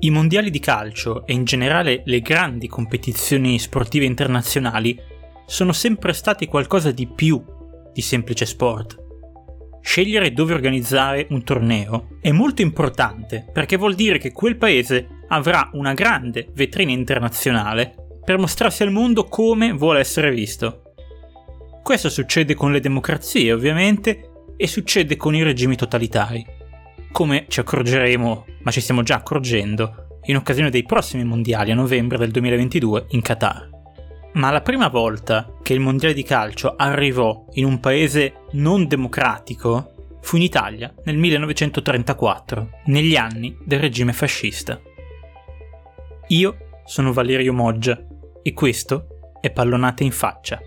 I mondiali di calcio e in generale le grandi competizioni sportive internazionali sono sempre stati qualcosa di più di semplice sport. Scegliere dove organizzare un torneo è molto importante perché vuol dire che quel paese avrà una grande vetrina internazionale per mostrarsi al mondo come vuole essere visto. Questo succede con le democrazie, ovviamente, e succede con i regimi totalitari. Come ci accorgeremo, ma ci stiamo già accorgendo, in occasione dei prossimi mondiali a novembre del 2022 in Qatar. Ma la prima volta che il mondiale di calcio arrivò in un paese non democratico fu in Italia nel 1934, negli anni del regime fascista. Io sono Valerio Moggia e questo è Pallonate in faccia.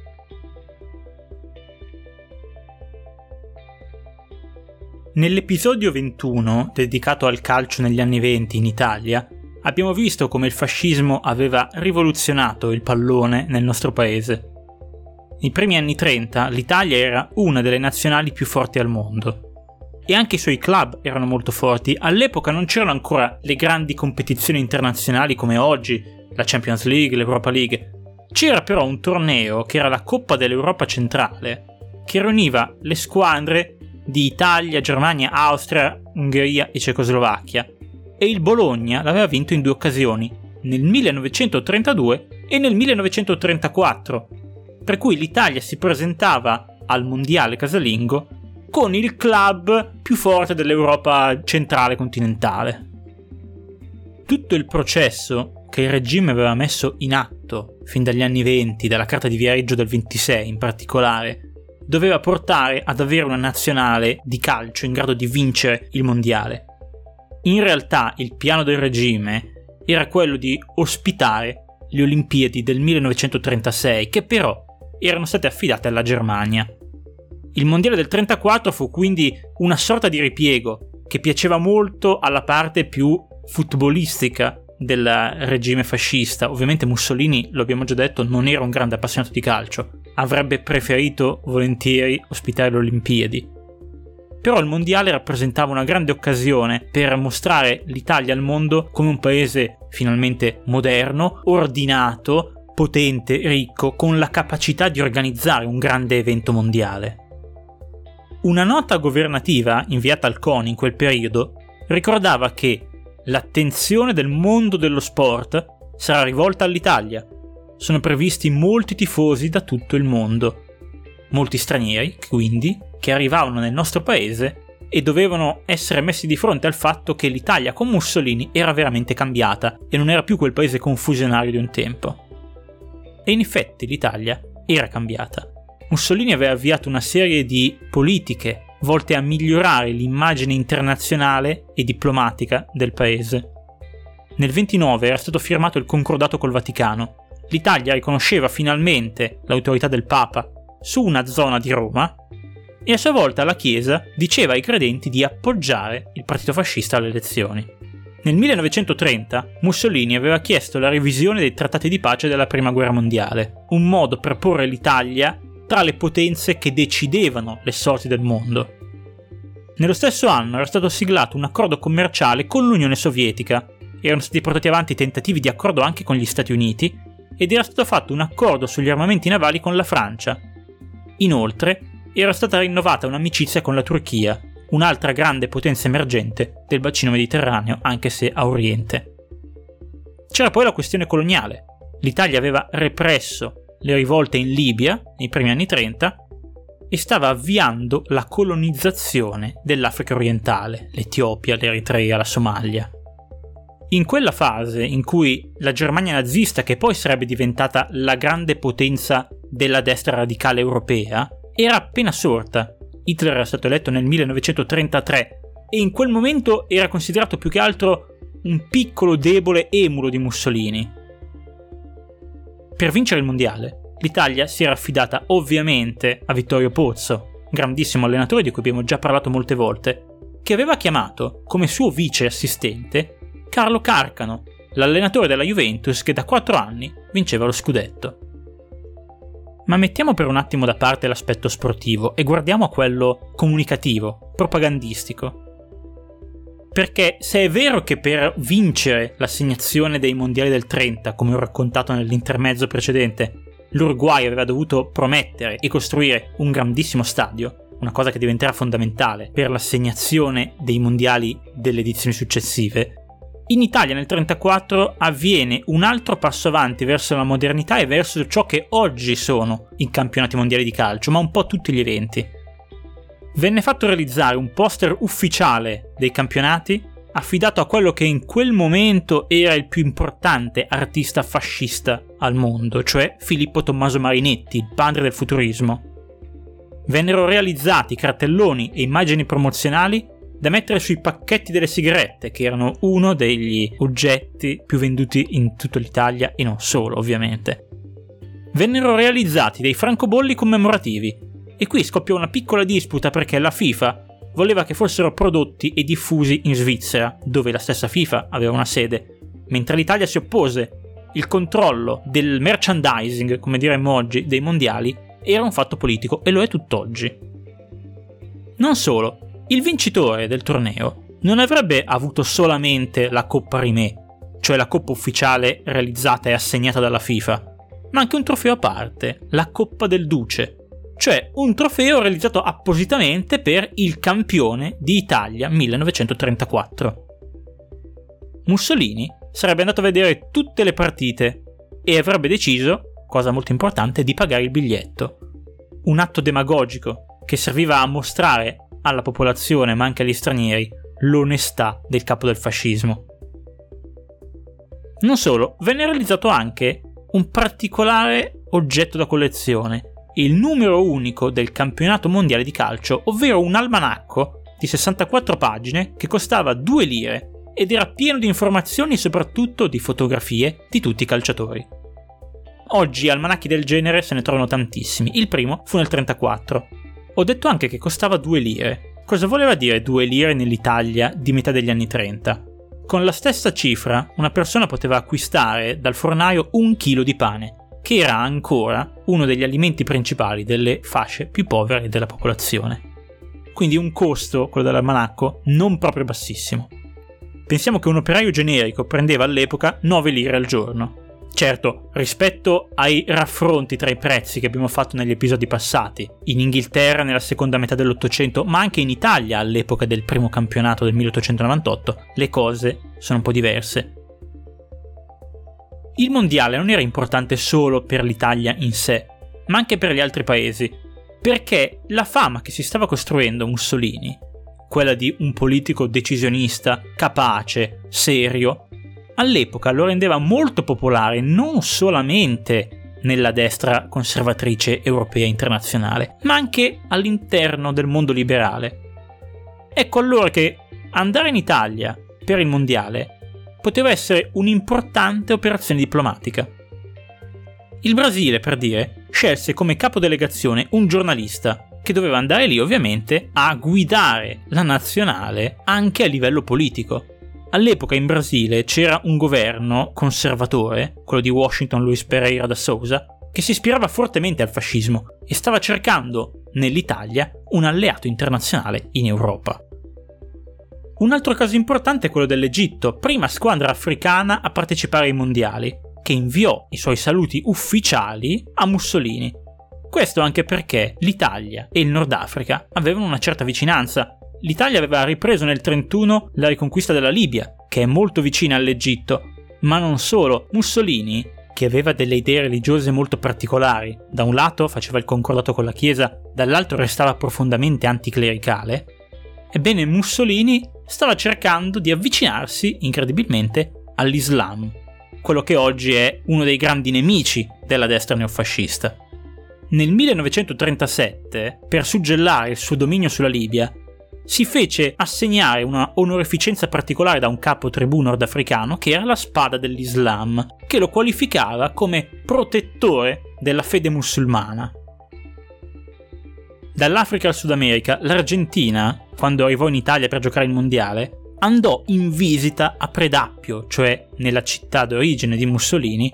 Nell'episodio 21, dedicato al calcio negli anni 20 in Italia, abbiamo visto come il fascismo aveva rivoluzionato il pallone nel nostro paese. Nei primi anni 30 l'Italia era una delle nazionali più forti al mondo. E anche i suoi club erano molto forti. All'epoca non c'erano ancora le grandi competizioni internazionali come oggi, la Champions League, l'Europa League. C'era però un torneo che era la Coppa dell'Europa centrale, che riuniva le squadre di Italia, Germania, Austria, Ungheria e Cecoslovacchia e il Bologna l'aveva vinto in due occasioni, nel 1932 e nel 1934, per cui l'Italia si presentava al mondiale casalingo con il club più forte dell'Europa centrale continentale. Tutto il processo che il regime aveva messo in atto fin dagli anni 20, dalla Carta di Viareggio del 26 in particolare, doveva portare ad avere una nazionale di calcio in grado di vincere il mondiale. In realtà il piano del regime era quello di ospitare le Olimpiadi del 1936, che però erano state affidate alla Germania. Il mondiale del 1934 fu quindi una sorta di ripiego che piaceva molto alla parte più futbolistica del regime fascista. Ovviamente Mussolini, lo abbiamo già detto, non era un grande appassionato di calcio, avrebbe preferito volentieri ospitare le Olimpiadi. Però il mondiale rappresentava una grande occasione per mostrare l'Italia al mondo come un paese finalmente moderno, ordinato, potente, ricco, con la capacità di organizzare un grande evento mondiale. Una nota governativa inviata al CONI in quel periodo ricordava che l'attenzione del mondo dello sport sarà rivolta all'Italia sono previsti molti tifosi da tutto il mondo. Molti stranieri, quindi, che arrivavano nel nostro paese e dovevano essere messi di fronte al fatto che l'Italia con Mussolini era veramente cambiata e non era più quel paese confusionario di un tempo. E in effetti l'Italia era cambiata. Mussolini aveva avviato una serie di politiche volte a migliorare l'immagine internazionale e diplomatica del paese. Nel 29 era stato firmato il concordato col Vaticano, l'Italia riconosceva finalmente l'autorità del Papa su una zona di Roma e a sua volta la Chiesa diceva ai credenti di appoggiare il partito fascista alle elezioni. Nel 1930 Mussolini aveva chiesto la revisione dei trattati di pace della Prima Guerra Mondiale, un modo per porre l'Italia tra le potenze che decidevano le sorti del mondo. Nello stesso anno era stato siglato un accordo commerciale con l'Unione Sovietica, erano stati portati avanti tentativi di accordo anche con gli Stati Uniti ed era stato fatto un accordo sugli armamenti navali con la Francia. Inoltre, era stata rinnovata un'amicizia con la Turchia, un'altra grande potenza emergente del bacino mediterraneo, anche se a oriente. C'era poi la questione coloniale. L'Italia aveva represso le rivolte in Libia nei primi anni 30 e stava avviando la colonizzazione dell'Africa orientale, l'Etiopia, l'Eritrea, la Somalia. In quella fase in cui la Germania nazista, che poi sarebbe diventata la grande potenza della destra radicale europea, era appena sorta. Hitler era stato eletto nel 1933 e in quel momento era considerato più che altro un piccolo debole emulo di Mussolini. Per vincere il mondiale, l'Italia si era affidata ovviamente a Vittorio Pozzo, grandissimo allenatore di cui abbiamo già parlato molte volte, che aveva chiamato come suo vice assistente Carlo Carcano, l'allenatore della Juventus che da 4 anni vinceva lo scudetto. Ma mettiamo per un attimo da parte l'aspetto sportivo e guardiamo a quello comunicativo, propagandistico. Perché se è vero che per vincere l'assegnazione dei mondiali del 30, come ho raccontato nell'intermezzo precedente, l'Uruguay aveva dovuto promettere e costruire un grandissimo stadio, una cosa che diventerà fondamentale per l'assegnazione dei mondiali delle edizioni successive, in Italia nel 1934 avviene un altro passo avanti verso la modernità e verso ciò che oggi sono i campionati mondiali di calcio, ma un po' tutti gli eventi. Venne fatto realizzare un poster ufficiale dei campionati affidato a quello che in quel momento era il più importante artista fascista al mondo, cioè Filippo Tommaso Marinetti, il padre del futurismo. Vennero realizzati cartelloni e immagini promozionali da mettere sui pacchetti delle sigarette, che erano uno degli oggetti più venduti in tutta l'Italia e non solo, ovviamente. Vennero realizzati dei francobolli commemorativi e qui scoppiò una piccola disputa perché la FIFA voleva che fossero prodotti e diffusi in Svizzera, dove la stessa FIFA aveva una sede, mentre l'Italia si oppose. Il controllo del merchandising, come diremmo oggi, dei mondiali era un fatto politico e lo è tutt'oggi. Non solo, il vincitore del torneo non avrebbe avuto solamente la Coppa Rimè, cioè la coppa ufficiale realizzata e assegnata dalla FIFA, ma anche un trofeo a parte, la Coppa del Duce, cioè un trofeo realizzato appositamente per il campione di Italia 1934. Mussolini sarebbe andato a vedere tutte le partite e avrebbe deciso, cosa molto importante, di pagare il biglietto. Un atto demagogico che serviva a mostrare alla popolazione ma anche agli stranieri l'onestà del capo del fascismo. Non solo, venne realizzato anche un particolare oggetto da collezione, il numero unico del campionato mondiale di calcio, ovvero un almanacco di 64 pagine che costava 2 lire ed era pieno di informazioni e soprattutto di fotografie di tutti i calciatori. Oggi almanacchi del genere se ne trovano tantissimi, il primo fu nel 1934 ho detto anche che costava 2 lire. Cosa voleva dire 2 lire nell'Italia di metà degli anni 30? Con la stessa cifra una persona poteva acquistare dal fornaio un chilo di pane, che era ancora uno degli alimenti principali delle fasce più povere della popolazione. Quindi un costo, quello dell'almanacco, non proprio bassissimo. Pensiamo che un operaio generico prendeva all'epoca 9 lire al giorno. Certo, rispetto ai raffronti tra i prezzi che abbiamo fatto negli episodi passati, in Inghilterra nella seconda metà dell'Ottocento, ma anche in Italia all'epoca del primo campionato del 1898, le cose sono un po' diverse. Il mondiale non era importante solo per l'Italia in sé, ma anche per gli altri paesi, perché la fama che si stava costruendo Mussolini, quella di un politico decisionista, capace, serio, all'epoca lo rendeva molto popolare non solamente nella destra conservatrice europea internazionale, ma anche all'interno del mondo liberale. Ecco allora che andare in Italia per il mondiale poteva essere un'importante operazione diplomatica. Il Brasile, per dire, scelse come capodelegazione un giornalista che doveva andare lì ovviamente a guidare la nazionale anche a livello politico, All'epoca in Brasile c'era un governo conservatore, quello di Washington Luis Pereira da Sousa, che si ispirava fortemente al fascismo e stava cercando nell'Italia un alleato internazionale in Europa. Un altro caso importante è quello dell'Egitto, prima squadra africana a partecipare ai mondiali, che inviò i suoi saluti ufficiali a Mussolini. Questo anche perché l'Italia e il Nord Africa avevano una certa vicinanza L'Italia aveva ripreso nel 1931 la riconquista della Libia, che è molto vicina all'Egitto, ma non solo, Mussolini, che aveva delle idee religiose molto particolari, da un lato faceva il concordato con la Chiesa, dall'altro restava profondamente anticlericale, ebbene Mussolini stava cercando di avvicinarsi, incredibilmente, all'Islam, quello che oggi è uno dei grandi nemici della destra neofascista. Nel 1937, per suggellare il suo dominio sulla Libia, si fece assegnare una onorificenza particolare da un capo tribù nordafricano che era la spada dell'Islam, che lo qualificava come protettore della fede musulmana. Dall'Africa al Sud America, l'Argentina, quando arrivò in Italia per giocare il mondiale, andò in visita a Predappio, cioè nella città d'origine di Mussolini.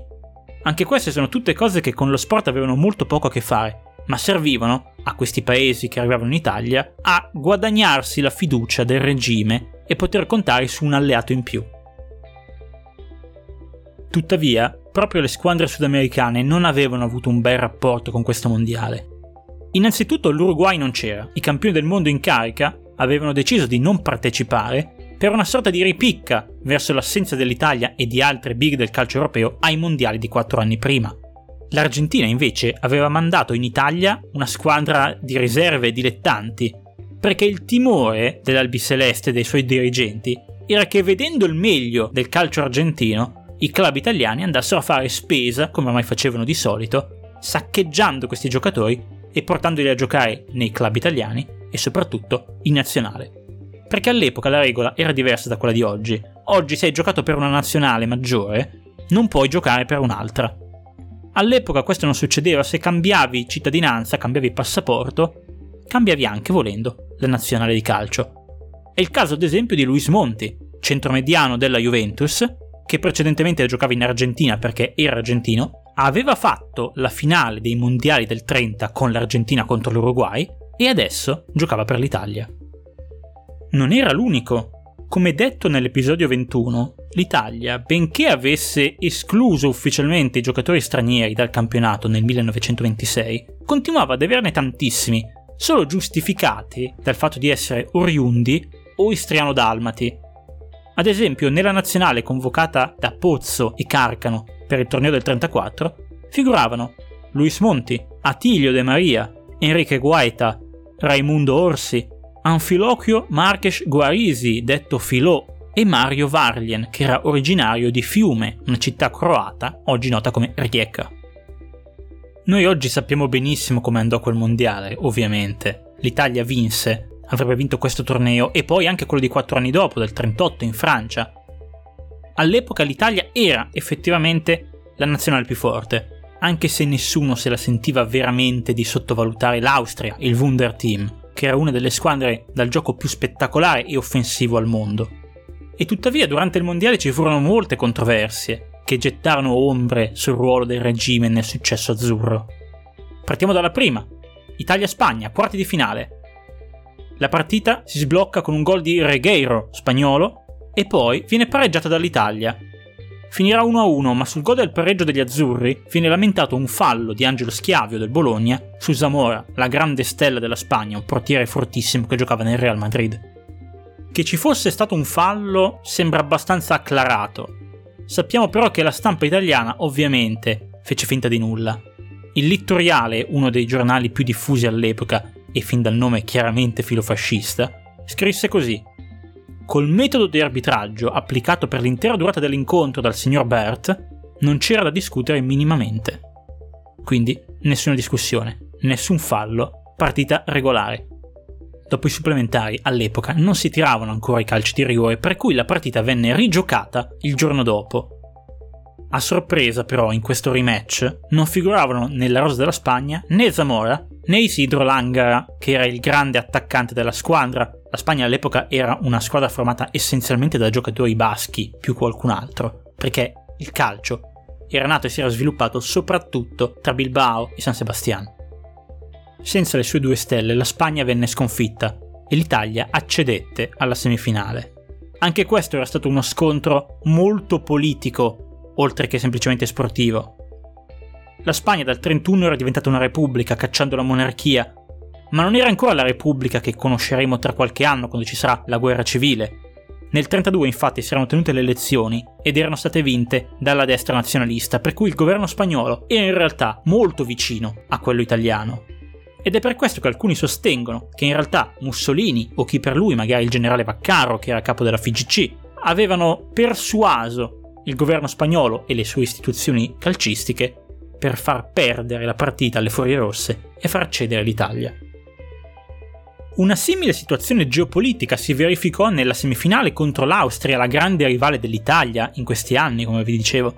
Anche queste sono tutte cose che con lo sport avevano molto poco a che fare, ma servivano a questi paesi che arrivavano in Italia a guadagnarsi la fiducia del regime e poter contare su un alleato in più. Tuttavia, proprio le squadre sudamericane non avevano avuto un bel rapporto con questo mondiale. Innanzitutto l'Uruguay non c'era, i campioni del mondo in carica avevano deciso di non partecipare per una sorta di ripicca verso l'assenza dell'Italia e di altre big del calcio europeo ai mondiali di quattro anni prima. L'Argentina invece aveva mandato in Italia una squadra di riserve dilettanti, perché il timore dell'Albiceleste e dei suoi dirigenti era che vedendo il meglio del calcio argentino, i club italiani andassero a fare spesa, come ormai facevano di solito, saccheggiando questi giocatori e portandoli a giocare nei club italiani e soprattutto in nazionale. Perché all'epoca la regola era diversa da quella di oggi. Oggi se hai giocato per una nazionale maggiore, non puoi giocare per un'altra. All'epoca questo non succedeva, se cambiavi cittadinanza, cambiavi passaporto, cambiavi anche, volendo, la nazionale di calcio. È il caso ad esempio di Luis Monti, centromediano della Juventus, che precedentemente giocava in Argentina perché era argentino, aveva fatto la finale dei mondiali del 30 con l'Argentina contro l'Uruguay e adesso giocava per l'Italia. Non era l'unico. Come detto nell'episodio 21, l'Italia, benché avesse escluso ufficialmente i giocatori stranieri dal campionato nel 1926, continuava ad averne tantissimi, solo giustificati dal fatto di essere oriundi o istriano-dalmati. Ad esempio, nella nazionale convocata da Pozzo e Carcano per il torneo del 34, figuravano Luis Monti, Attilio De Maria, Enrique Guaita, Raimundo Orsi, Anfilochio Marques Guarisi, detto Filò, e Mario Varlien, che era originario di Fiume, una città croata, oggi nota come Rijeka. Noi oggi sappiamo benissimo come andò quel mondiale, ovviamente. L'Italia vinse, avrebbe vinto questo torneo e poi anche quello di quattro anni dopo, del 38 in Francia. All'epoca l'Italia era effettivamente la nazionale più forte, anche se nessuno se la sentiva veramente di sottovalutare l'Austria, il Wunder Team che era una delle squadre dal gioco più spettacolare e offensivo al mondo. E tuttavia durante il mondiale ci furono molte controversie che gettarono ombre sul ruolo del regime nel successo azzurro. Partiamo dalla prima. Italia-Spagna, quarti di finale. La partita si sblocca con un gol di Regueiro, spagnolo, e poi viene pareggiata dall'Italia, Finirà 1-1, ma sul gol del pareggio degli azzurri viene lamentato un fallo di Angelo Schiavio del Bologna su Zamora, la grande stella della Spagna, un portiere fortissimo che giocava nel Real Madrid. Che ci fosse stato un fallo sembra abbastanza acclarato. Sappiamo però che la stampa italiana ovviamente fece finta di nulla. Il Littoriale, uno dei giornali più diffusi all'epoca e fin dal nome chiaramente filofascista, scrisse così: Col metodo di arbitraggio applicato per l'intera durata dell'incontro dal signor Bert, non c'era da discutere minimamente. Quindi nessuna discussione, nessun fallo, partita regolare. Dopo i supplementari, all'epoca, non si tiravano ancora i calci di rigore, per cui la partita venne rigiocata il giorno dopo. A sorpresa, però, in questo rematch non figuravano nella rosa della Spagna né Zamora né Isidro Langara, che era il grande attaccante della squadra, la Spagna all'epoca era una squadra formata essenzialmente da giocatori baschi più qualcun altro, perché il calcio era nato e si era sviluppato soprattutto tra Bilbao e San Sebastian. Senza le sue due stelle la Spagna venne sconfitta e l'Italia accedette alla semifinale. Anche questo era stato uno scontro molto politico, oltre che semplicemente sportivo. La Spagna dal 31 era diventata una repubblica cacciando la monarchia ma non era ancora la Repubblica che conosceremo tra qualche anno quando ci sarà la guerra civile. Nel 32 infatti si erano tenute le elezioni ed erano state vinte dalla destra nazionalista, per cui il governo spagnolo era in realtà molto vicino a quello italiano. Ed è per questo che alcuni sostengono che in realtà Mussolini, o chi per lui, magari il generale Vaccaro, che era capo della FIGC, avevano persuaso il governo spagnolo e le sue istituzioni calcistiche per far perdere la partita alle Furie Rosse e far cedere l'Italia. Una simile situazione geopolitica si verificò nella semifinale contro l'Austria, la grande rivale dell'Italia in questi anni, come vi dicevo,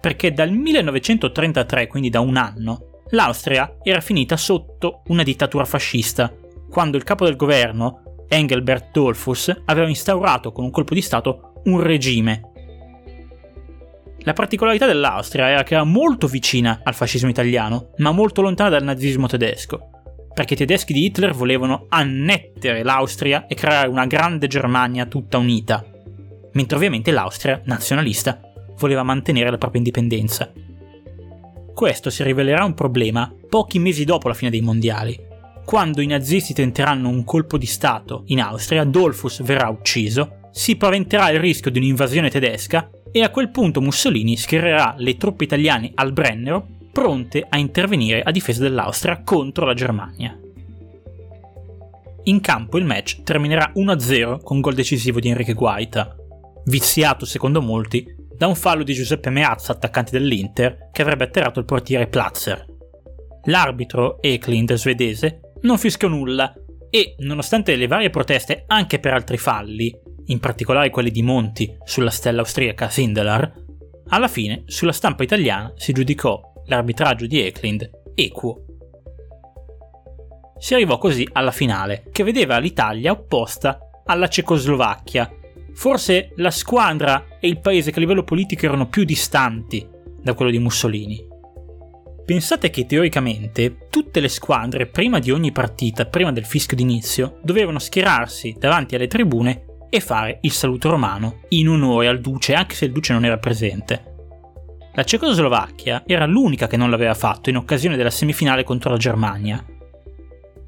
perché dal 1933, quindi da un anno, l'Austria era finita sotto una dittatura fascista, quando il capo del governo, Engelbert Dollfuss, aveva instaurato con un colpo di Stato un regime. La particolarità dell'Austria era che era molto vicina al fascismo italiano, ma molto lontana dal nazismo tedesco perché i tedeschi di Hitler volevano annettere l'Austria e creare una grande Germania tutta unita, mentre ovviamente l'Austria, nazionalista, voleva mantenere la propria indipendenza. Questo si rivelerà un problema pochi mesi dopo la fine dei mondiali. Quando i nazisti tenteranno un colpo di Stato in Austria, Dollfuss verrà ucciso, si paventerà il rischio di un'invasione tedesca e a quel punto Mussolini schiererà le truppe italiane al Brennero pronte a intervenire a difesa dell'Austria contro la Germania. In campo il match terminerà 1-0 con gol decisivo di Enrique Guaita, viziato secondo molti da un fallo di Giuseppe Meazza, attaccante dell'Inter, che avrebbe atterrato il portiere Platzer. L'arbitro, Eklind, svedese, non fischiò nulla e, nonostante le varie proteste anche per altri falli, in particolare quelli di Monti sulla stella austriaca Sindelar, alla fine sulla stampa italiana si giudicò l'arbitraggio di Eklund equo. Si arrivò così alla finale, che vedeva l'Italia opposta alla Cecoslovacchia. Forse la squadra e il paese che a livello politico erano più distanti da quello di Mussolini. Pensate che teoricamente tutte le squadre prima di ogni partita, prima del fischio d'inizio, dovevano schierarsi davanti alle tribune e fare il saluto romano in onore al duce, anche se il duce non era presente. La Cecoslovacchia era l'unica che non l'aveva fatto in occasione della semifinale contro la Germania.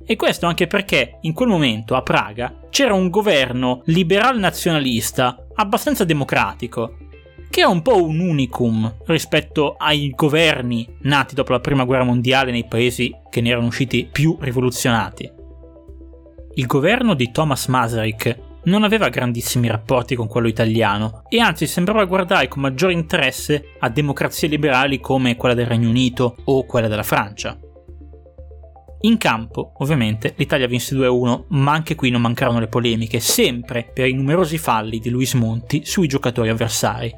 E questo anche perché in quel momento a Praga c'era un governo liberal nazionalista abbastanza democratico, che è un po' un unicum rispetto ai governi nati dopo la prima guerra mondiale nei paesi che ne erano usciti più rivoluzionati. Il governo di Thomas Masaryk non aveva grandissimi rapporti con quello italiano e anzi sembrava guardare con maggiore interesse a democrazie liberali come quella del Regno Unito o quella della Francia. In campo, ovviamente, l'Italia vinse 2-1, ma anche qui non mancarono le polemiche, sempre per i numerosi falli di Luis Monti sui giocatori avversari.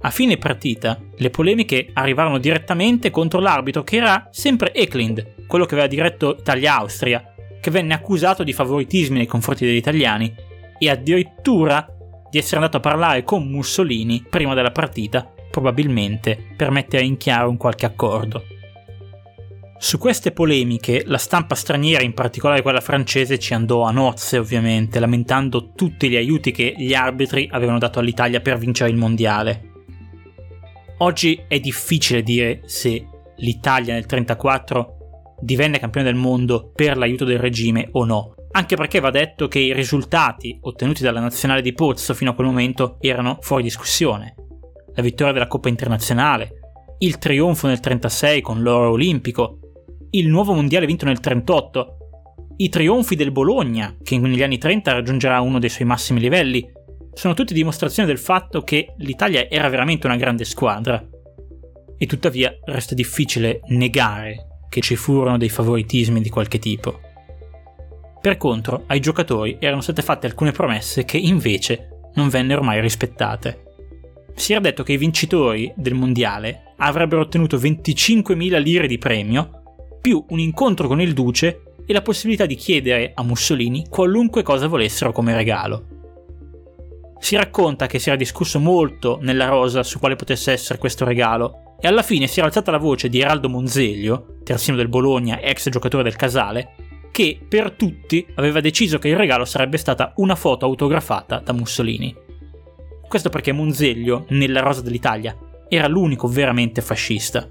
A fine partita, le polemiche arrivarono direttamente contro l'arbitro che era sempre Eklund, quello che aveva diretto Italia-Austria, che venne accusato di favoritismi nei confronti degli italiani e addirittura di essere andato a parlare con Mussolini prima della partita, probabilmente per mettere in chiaro un qualche accordo. Su queste polemiche la stampa straniera, in particolare quella francese, ci andò a nozze ovviamente, lamentando tutti gli aiuti che gli arbitri avevano dato all'Italia per vincere il mondiale. Oggi è difficile dire se l'Italia nel 1934 divenne campione del mondo per l'aiuto del regime o no, anche perché va detto che i risultati ottenuti dalla nazionale di Pozzo fino a quel momento erano fuori discussione. La vittoria della Coppa internazionale, il trionfo nel 36 con l'oro olimpico, il nuovo mondiale vinto nel 38, i trionfi del Bologna, che negli anni 30 raggiungerà uno dei suoi massimi livelli, sono tutte dimostrazioni del fatto che l'Italia era veramente una grande squadra. E tuttavia resta difficile negare che ci furono dei favoritismi di qualche tipo. Per contro, ai giocatori erano state fatte alcune promesse che invece non vennero mai rispettate. Si era detto che i vincitori del mondiale avrebbero ottenuto 25.000 lire di premio, più un incontro con il duce e la possibilità di chiedere a Mussolini qualunque cosa volessero come regalo. Si racconta che si era discusso molto nella rosa su quale potesse essere questo regalo, e alla fine si era alzata la voce di Eraldo Monzeglio, terzino del Bologna, ex giocatore del Casale, che per tutti aveva deciso che il regalo sarebbe stata una foto autografata da Mussolini. Questo perché Monzeglio, nella Rosa dell'Italia, era l'unico veramente fascista.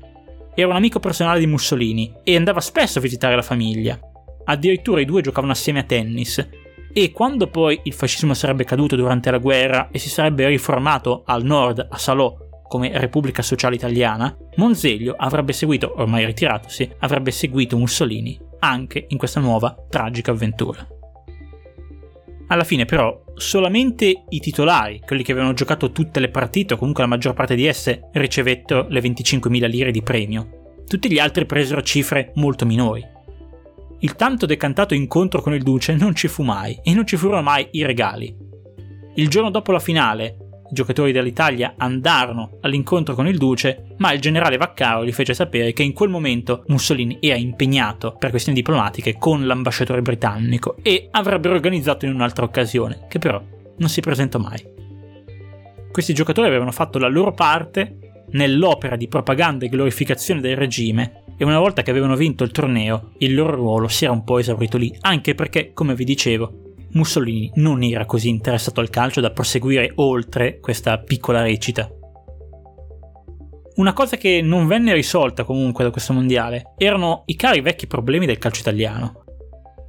Era un amico personale di Mussolini e andava spesso a visitare la famiglia. Addirittura i due giocavano assieme a tennis. E quando poi il fascismo sarebbe caduto durante la guerra e si sarebbe riformato al nord, a Salò, come Repubblica Sociale Italiana, Monzeglio avrebbe seguito, ormai ritiratosi, avrebbe seguito Mussolini anche in questa nuova tragica avventura. Alla fine però solamente i titolari, quelli che avevano giocato tutte le partite o comunque la maggior parte di esse, ricevettero le 25.000 lire di premio. Tutti gli altri presero cifre molto minori. Il tanto decantato incontro con il duce non ci fu mai e non ci furono mai i regali. Il giorno dopo la finale, giocatori dell'Italia andarono all'incontro con il duce, ma il generale Vaccaro gli fece sapere che in quel momento Mussolini era impegnato per questioni diplomatiche con l'ambasciatore britannico e avrebbero organizzato in un'altra occasione, che però non si presentò mai. Questi giocatori avevano fatto la loro parte nell'opera di propaganda e glorificazione del regime e una volta che avevano vinto il torneo il loro ruolo si era un po' esaurito lì, anche perché, come vi dicevo, Mussolini non era così interessato al calcio da proseguire oltre questa piccola recita. Una cosa che non venne risolta comunque da questo mondiale erano i cari vecchi problemi del calcio italiano.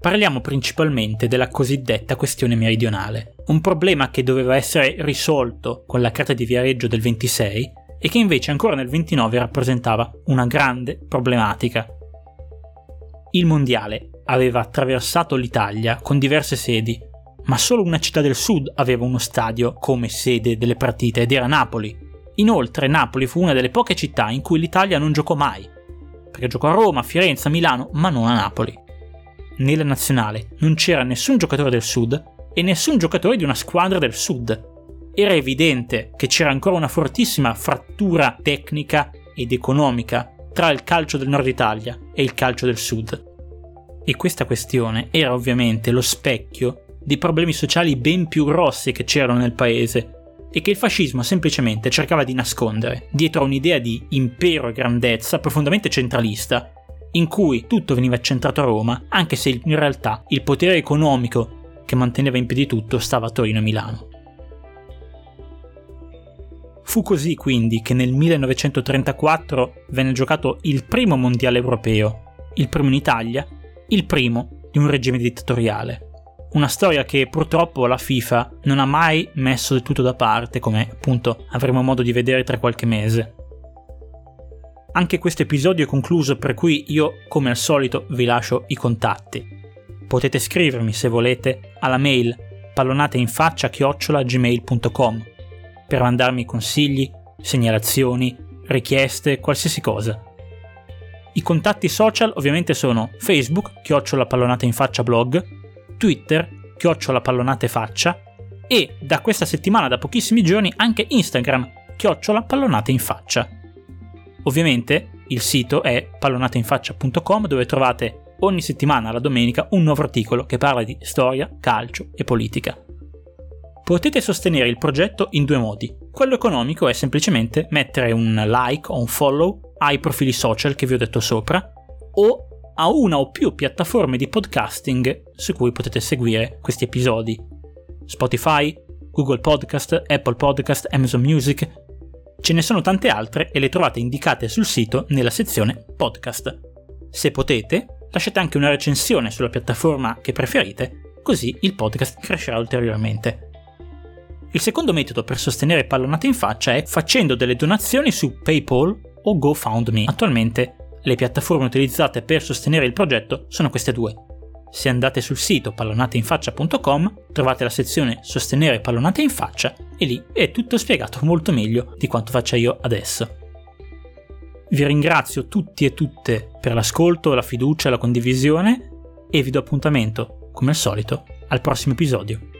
Parliamo principalmente della cosiddetta questione meridionale, un problema che doveva essere risolto con la Carta di Viareggio del 26 e che invece ancora nel 29 rappresentava una grande problematica. Il mondiale aveva attraversato l'Italia con diverse sedi, ma solo una città del sud aveva uno stadio come sede delle partite ed era Napoli. Inoltre Napoli fu una delle poche città in cui l'Italia non giocò mai, perché giocò a Roma, Firenze, Milano, ma non a Napoli. Nella nazionale non c'era nessun giocatore del sud e nessun giocatore di una squadra del sud. Era evidente che c'era ancora una fortissima frattura tecnica ed economica tra il calcio del nord Italia e il calcio del sud. E questa questione era ovviamente lo specchio di problemi sociali ben più grossi che c'erano nel paese e che il fascismo semplicemente cercava di nascondere dietro a un'idea di impero e grandezza profondamente centralista, in cui tutto veniva centrato a Roma, anche se in realtà il potere economico che manteneva in piedi tutto stava a Torino e Milano. Fu così quindi che nel 1934 venne giocato il primo mondiale europeo, il primo in Italia, il primo di un regime dittatoriale una storia che purtroppo la FIFA non ha mai messo del tutto da parte, come appunto avremo modo di vedere tra qualche mese. Anche questo episodio è concluso, per cui io, come al solito, vi lascio i contatti. Potete scrivermi se volete alla mail pallonateinfaccia-gmail.com per mandarmi consigli, segnalazioni, richieste, qualsiasi cosa. I contatti social ovviamente sono Facebook, chiocciola pallonata in faccia blog, Twitter, chiocciola pallonate faccia, e da questa settimana, da pochissimi giorni, anche Instagram, chiocciola pallonate in faccia. Ovviamente il sito è pallonateinfaccia.com dove trovate ogni settimana, la domenica, un nuovo articolo che parla di storia, calcio e politica. Potete sostenere il progetto in due modi. Quello economico è semplicemente mettere un like o un follow ai profili social che vi ho detto sopra, o a una o più piattaforme di podcasting su cui potete seguire questi episodi. Spotify, Google Podcast, Apple Podcast, Amazon Music. Ce ne sono tante altre e le trovate indicate sul sito nella sezione podcast. Se potete, lasciate anche una recensione sulla piattaforma che preferite, così il podcast crescerà ulteriormente. Il secondo metodo per sostenere Pallonate in faccia è facendo delle donazioni su PayPal o GoFundMe. Attualmente le piattaforme utilizzate per sostenere il progetto sono queste due. Se andate sul sito pallonateinfaccia.com trovate la sezione Sostenere pallonate in faccia e lì è tutto spiegato molto meglio di quanto faccia io adesso. Vi ringrazio tutti e tutte per l'ascolto, la fiducia la condivisione e vi do appuntamento, come al solito, al prossimo episodio.